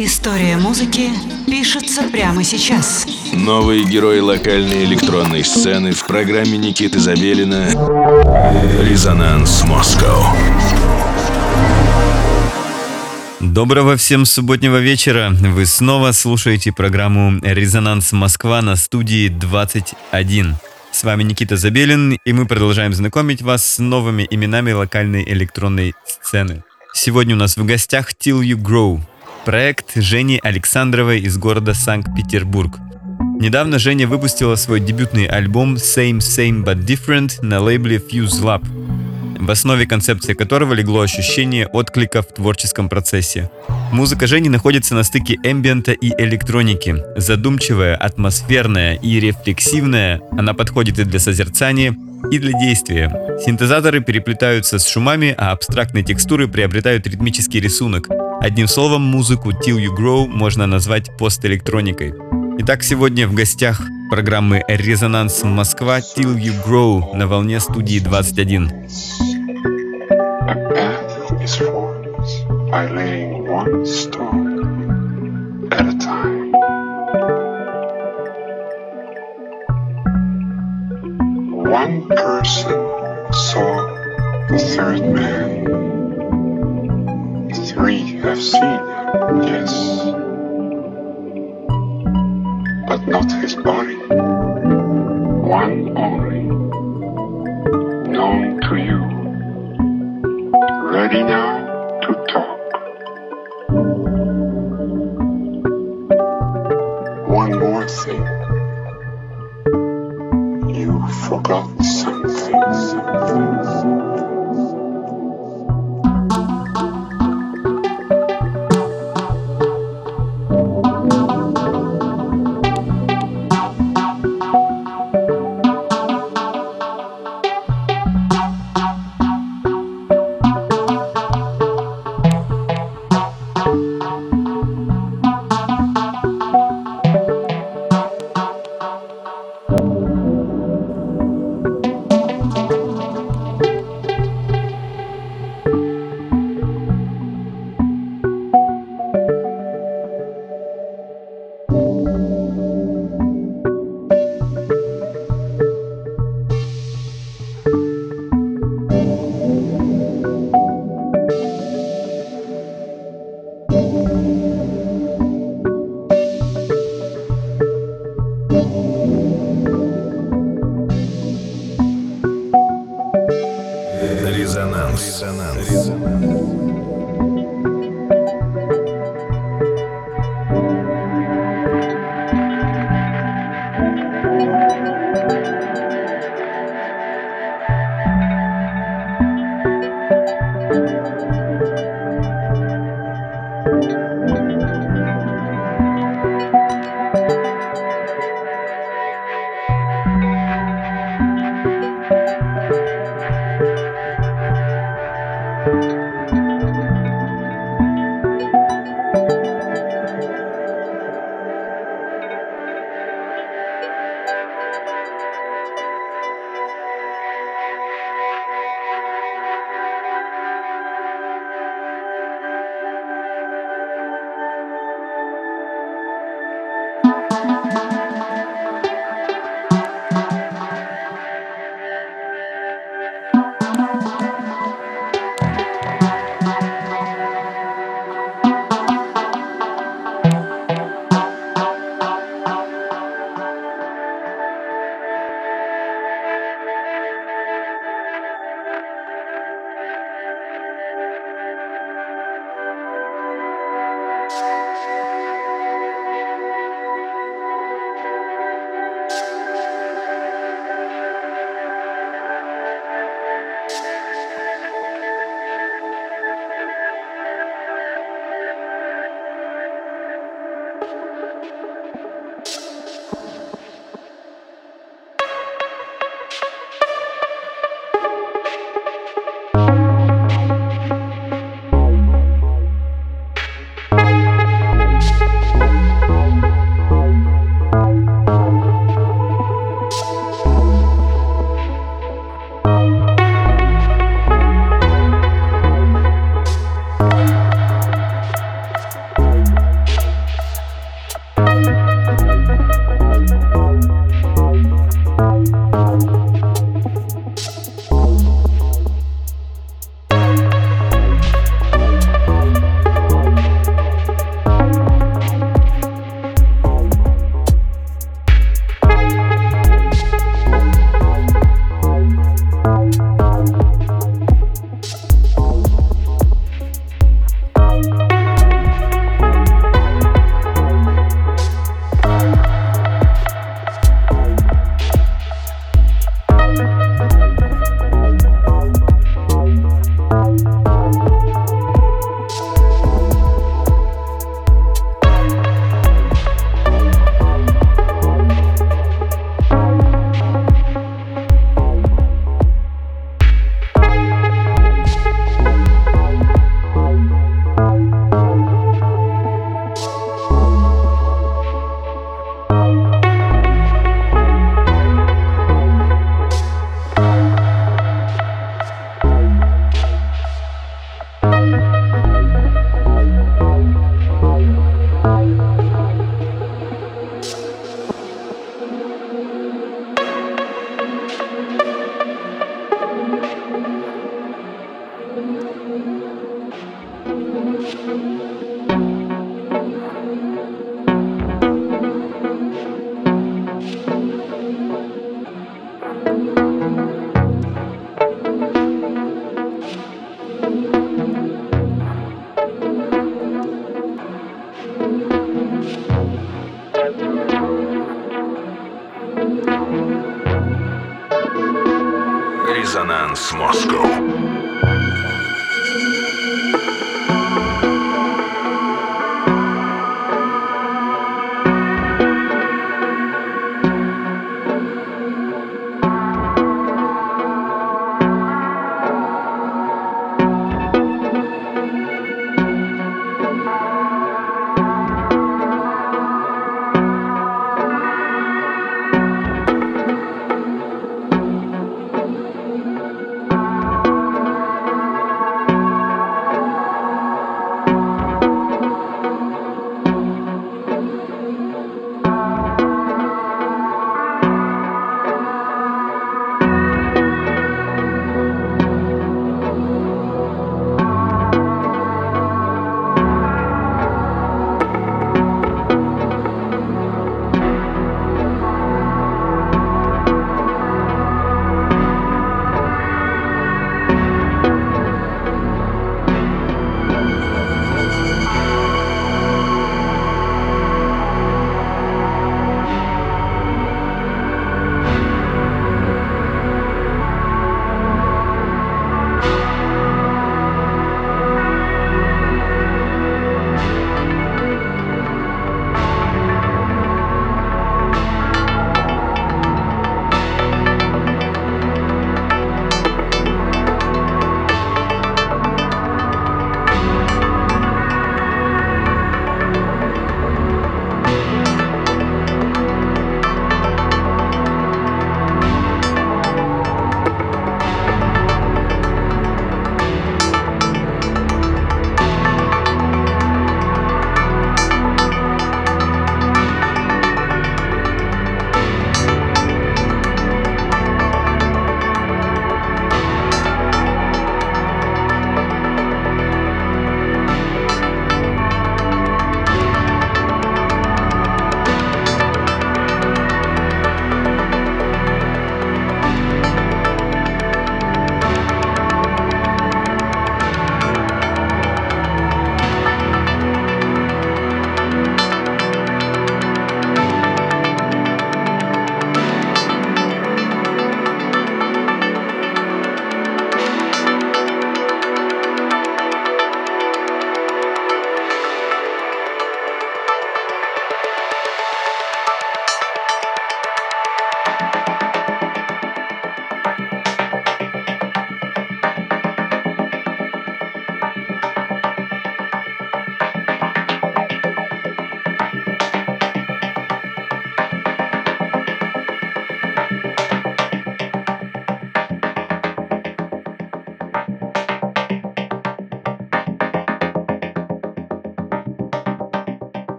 История музыки пишется прямо сейчас. Новые герои локальной электронной сцены в программе Никиты Забелина «Резонанс Москва». Доброго всем субботнего вечера. Вы снова слушаете программу «Резонанс Москва» на студии 21. С вами Никита Забелин, и мы продолжаем знакомить вас с новыми именами локальной электронной сцены. Сегодня у нас в гостях Till You Grow, проект Жени Александровой из города Санкт-Петербург. Недавно Женя выпустила свой дебютный альбом Same Same But Different на лейбле Fuse Lab, в основе концепции которого легло ощущение отклика в творческом процессе. Музыка Жени находится на стыке эмбиента и электроники. Задумчивая, атмосферная и рефлексивная, она подходит и для созерцания, и для действия. Синтезаторы переплетаются с шумами, а абстрактные текстуры приобретают ритмический рисунок. Одним словом, музыку Till You Grow можно назвать постэлектроникой. Итак, сегодня в гостях программы «Резонанс Москва» Till You Grow на волне студии 21. A path is formed by laying one stone at a time. One person saw the third man. Three have seen him, yes, but not his body. One only, known to you. Ready now to talk. One more thing. You forgot something.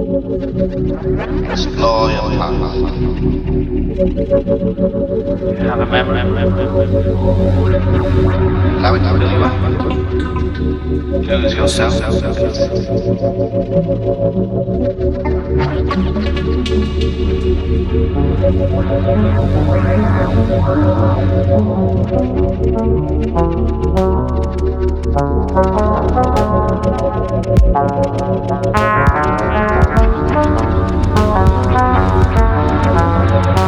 Explore your mind. Have a memory. Allow it to fill you up. Close yourself. Thank you. Thank you.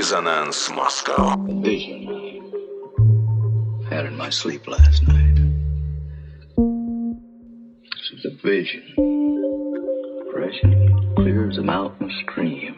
Resonance Moscow. A vision I had in my sleep last night. This is a vision. Fresh and clear as a mountain stream.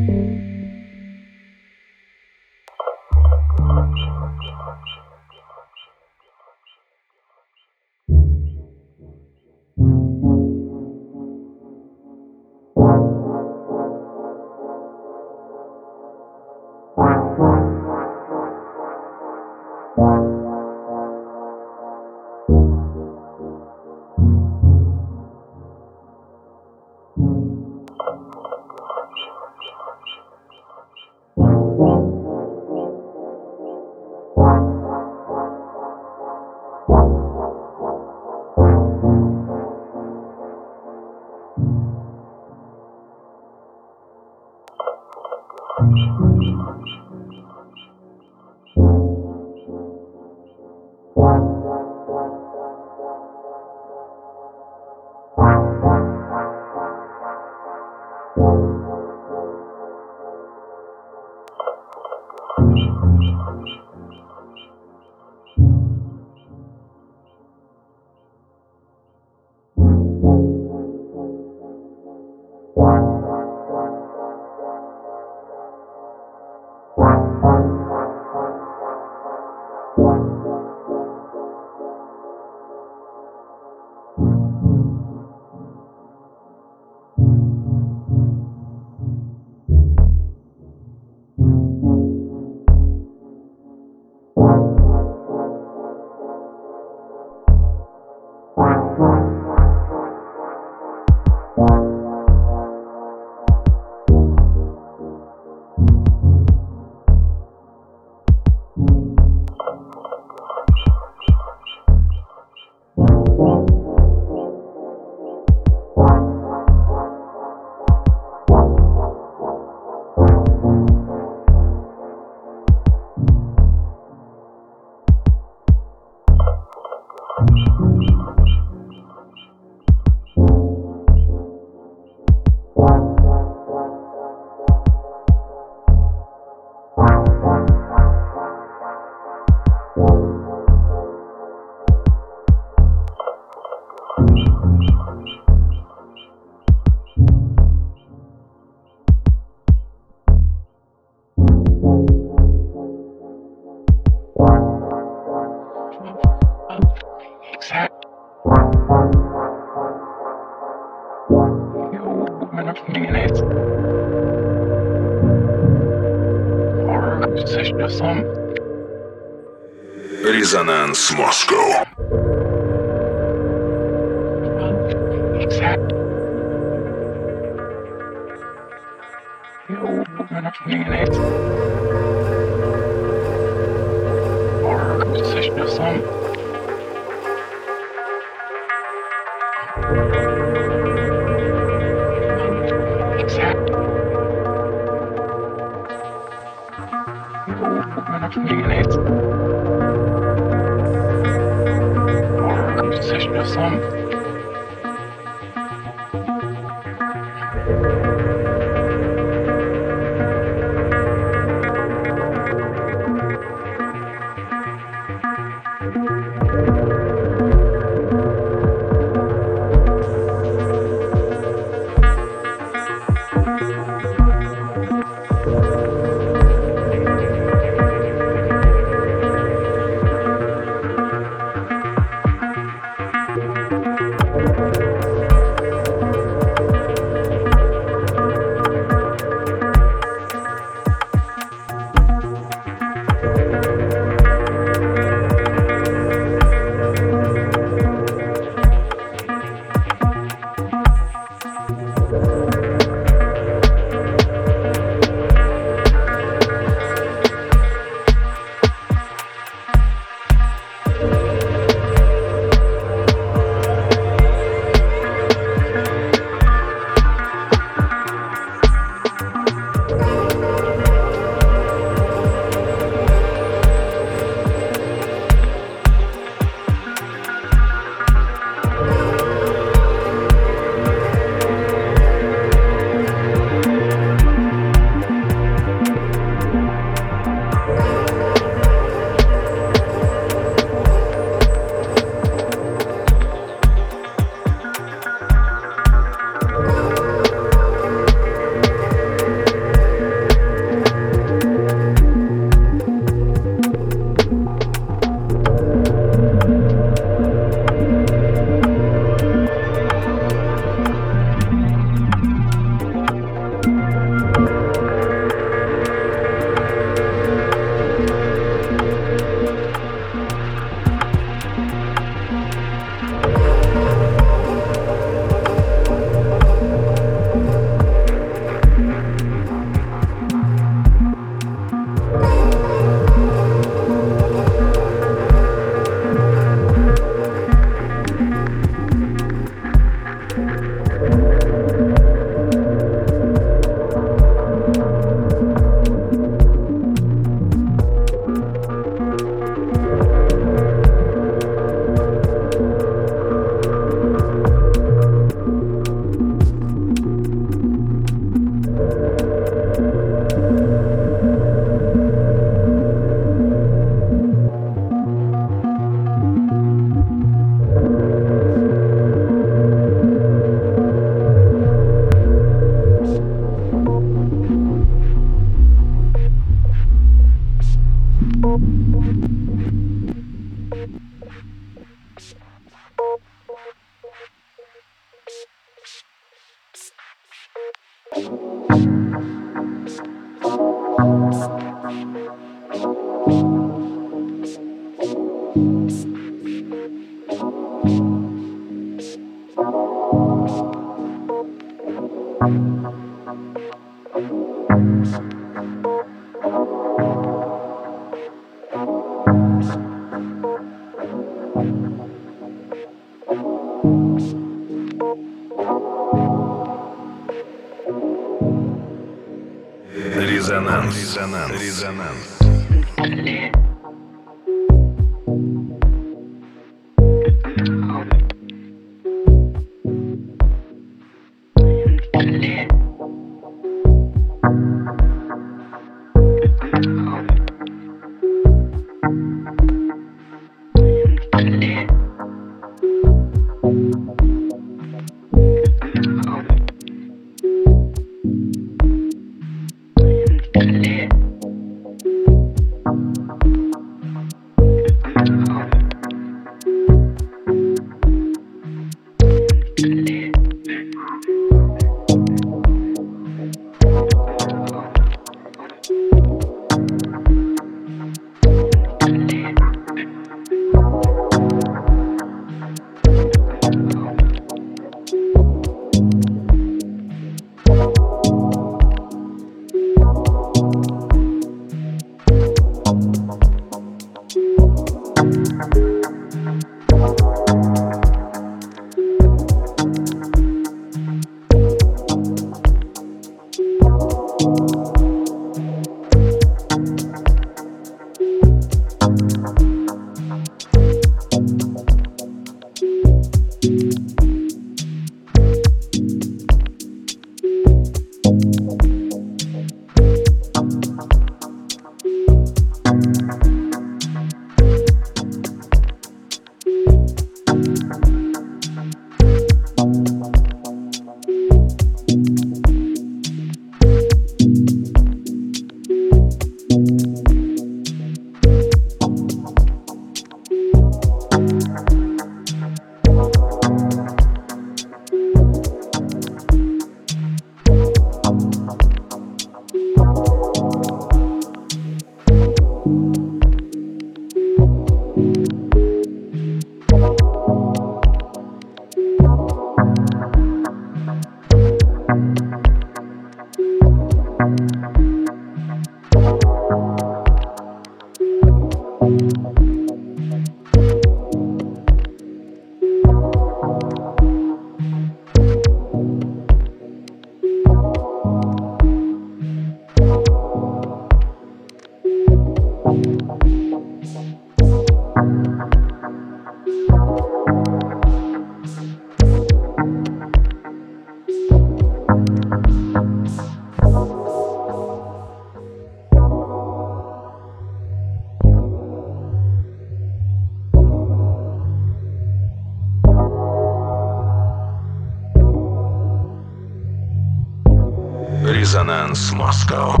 Moscow.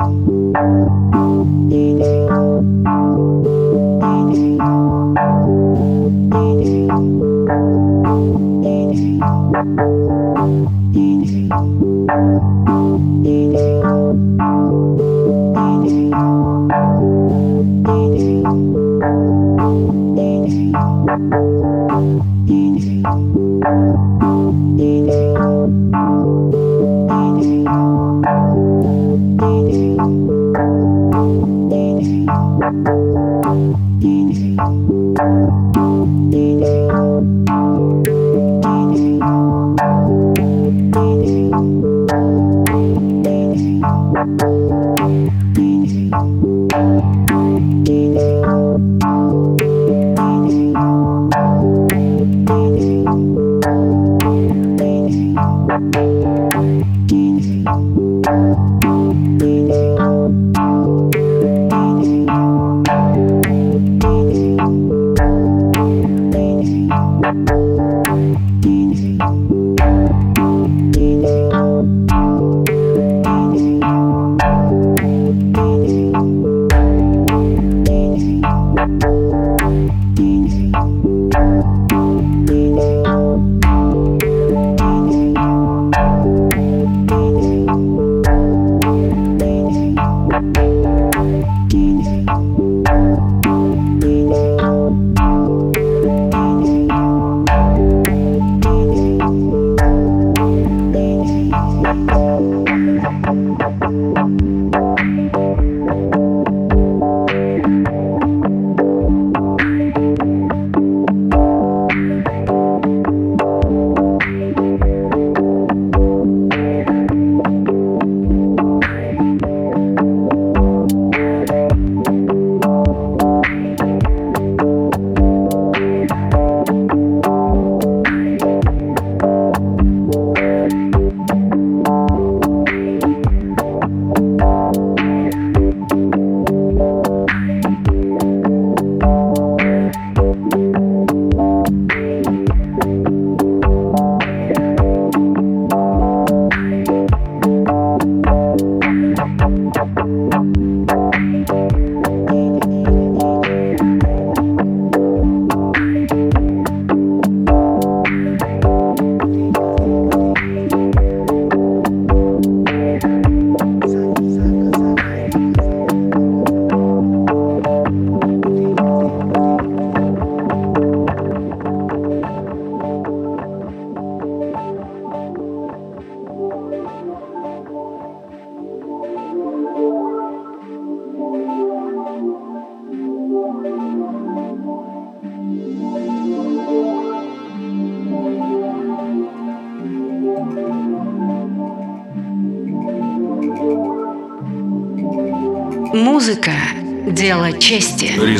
Thank you. чести.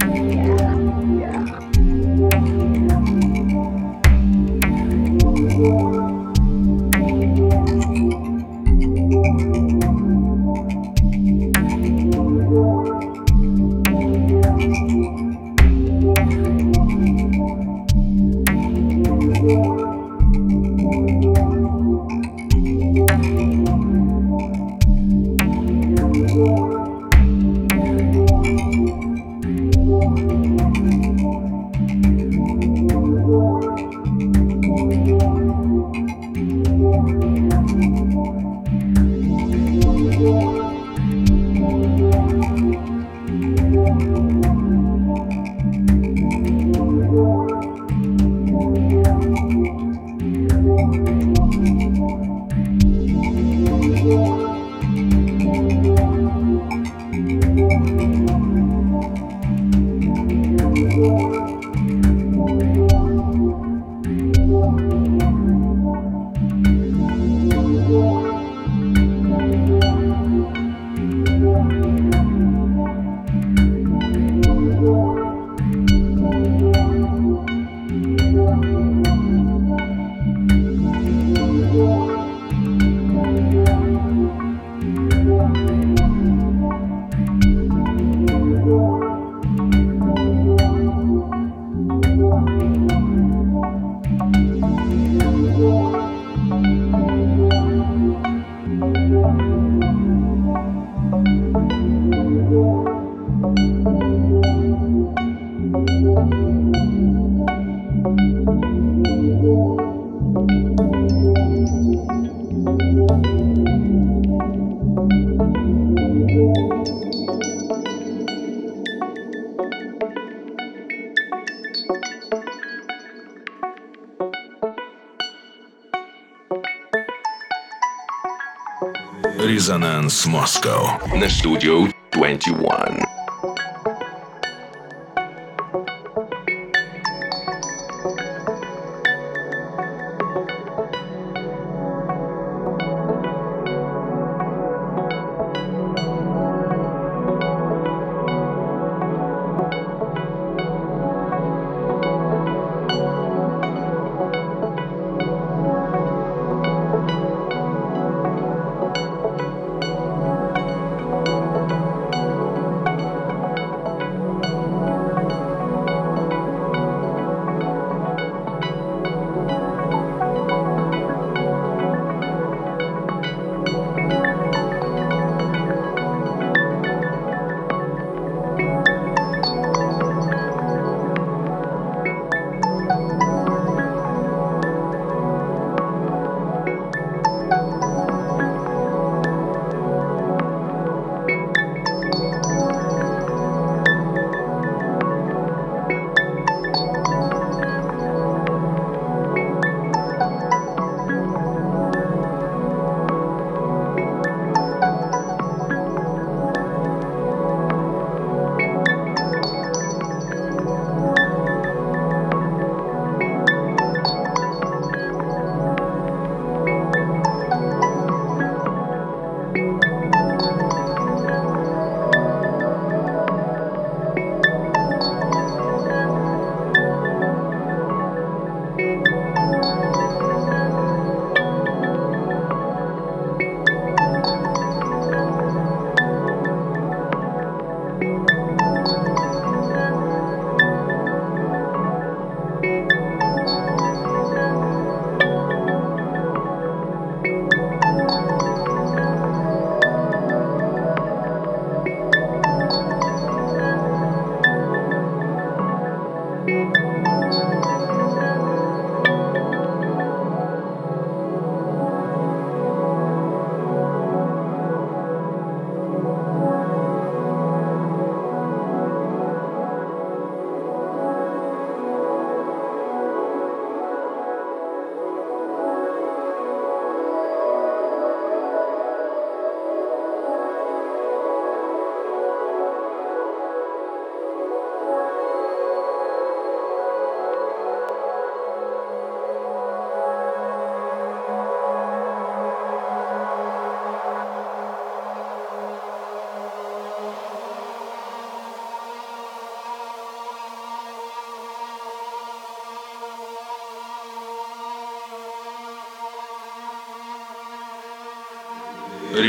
Резонанс Москва на студию 21.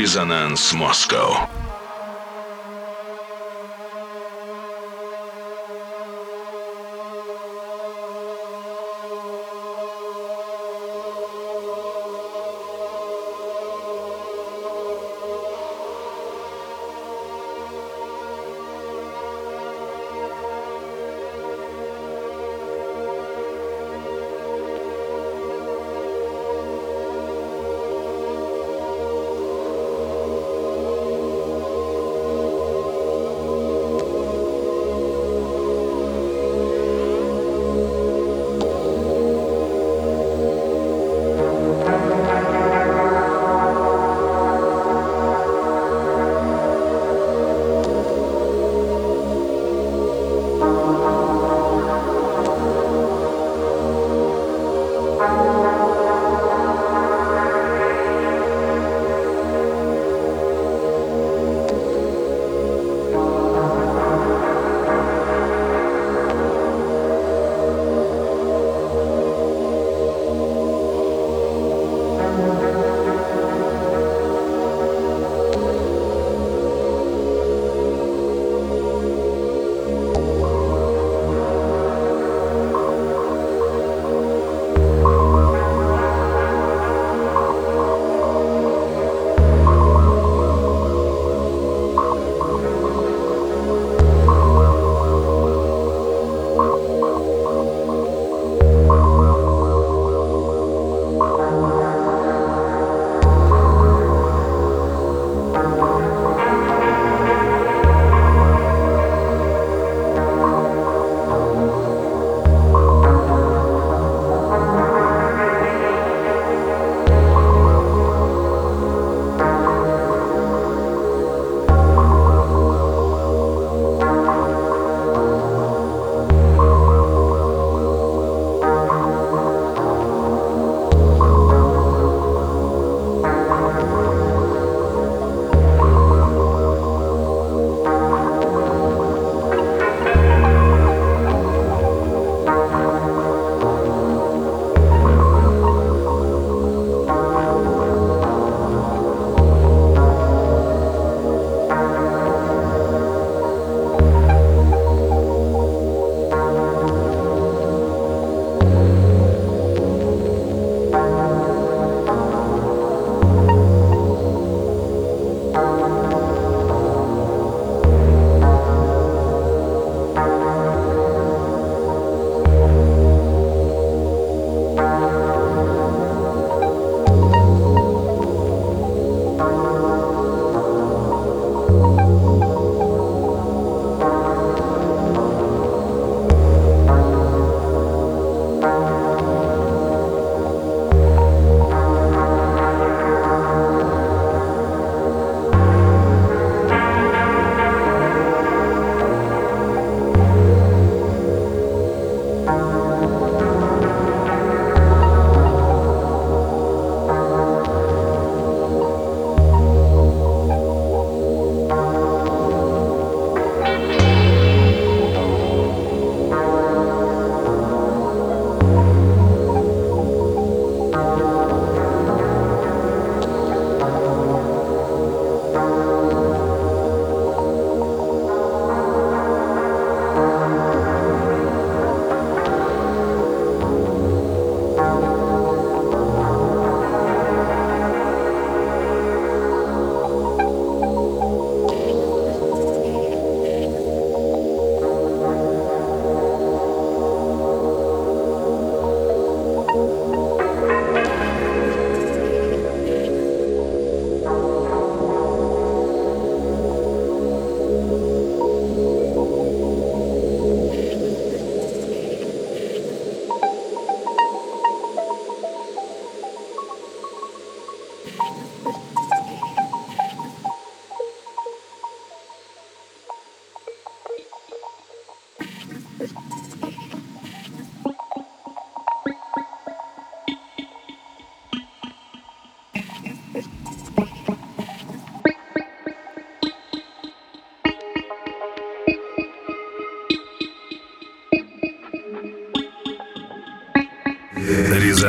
Resonance Moscow.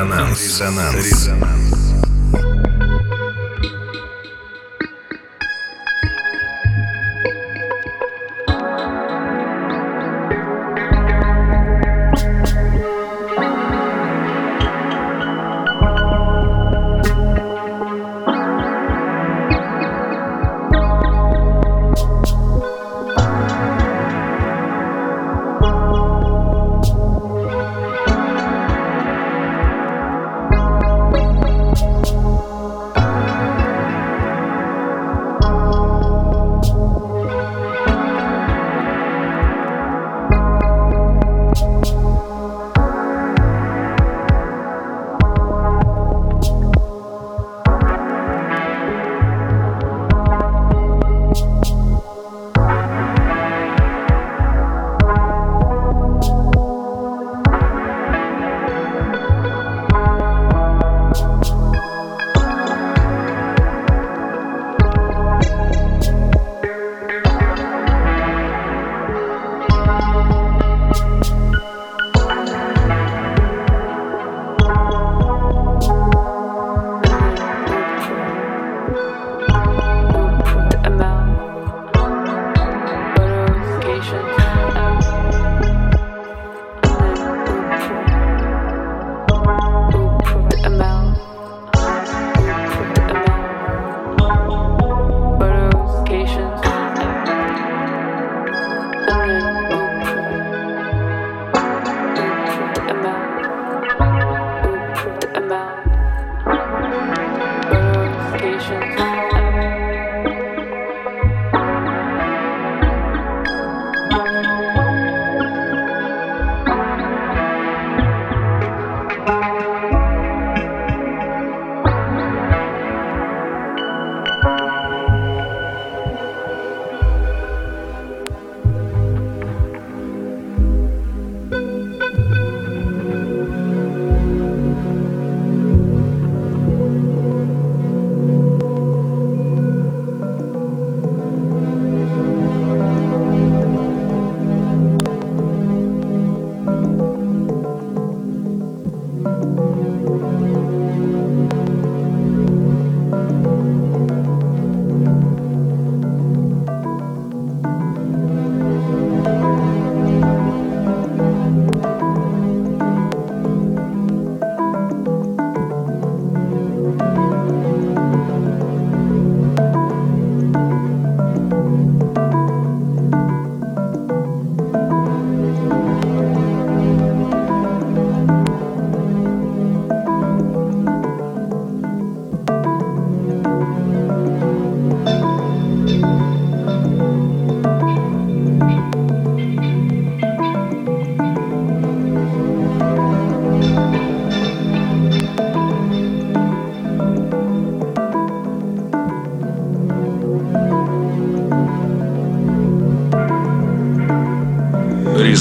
Резонанс. Резонанс. Резонанс.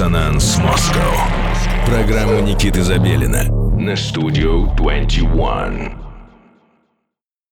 Резонанс Москва. Программа Никиты Забелина на студию 21.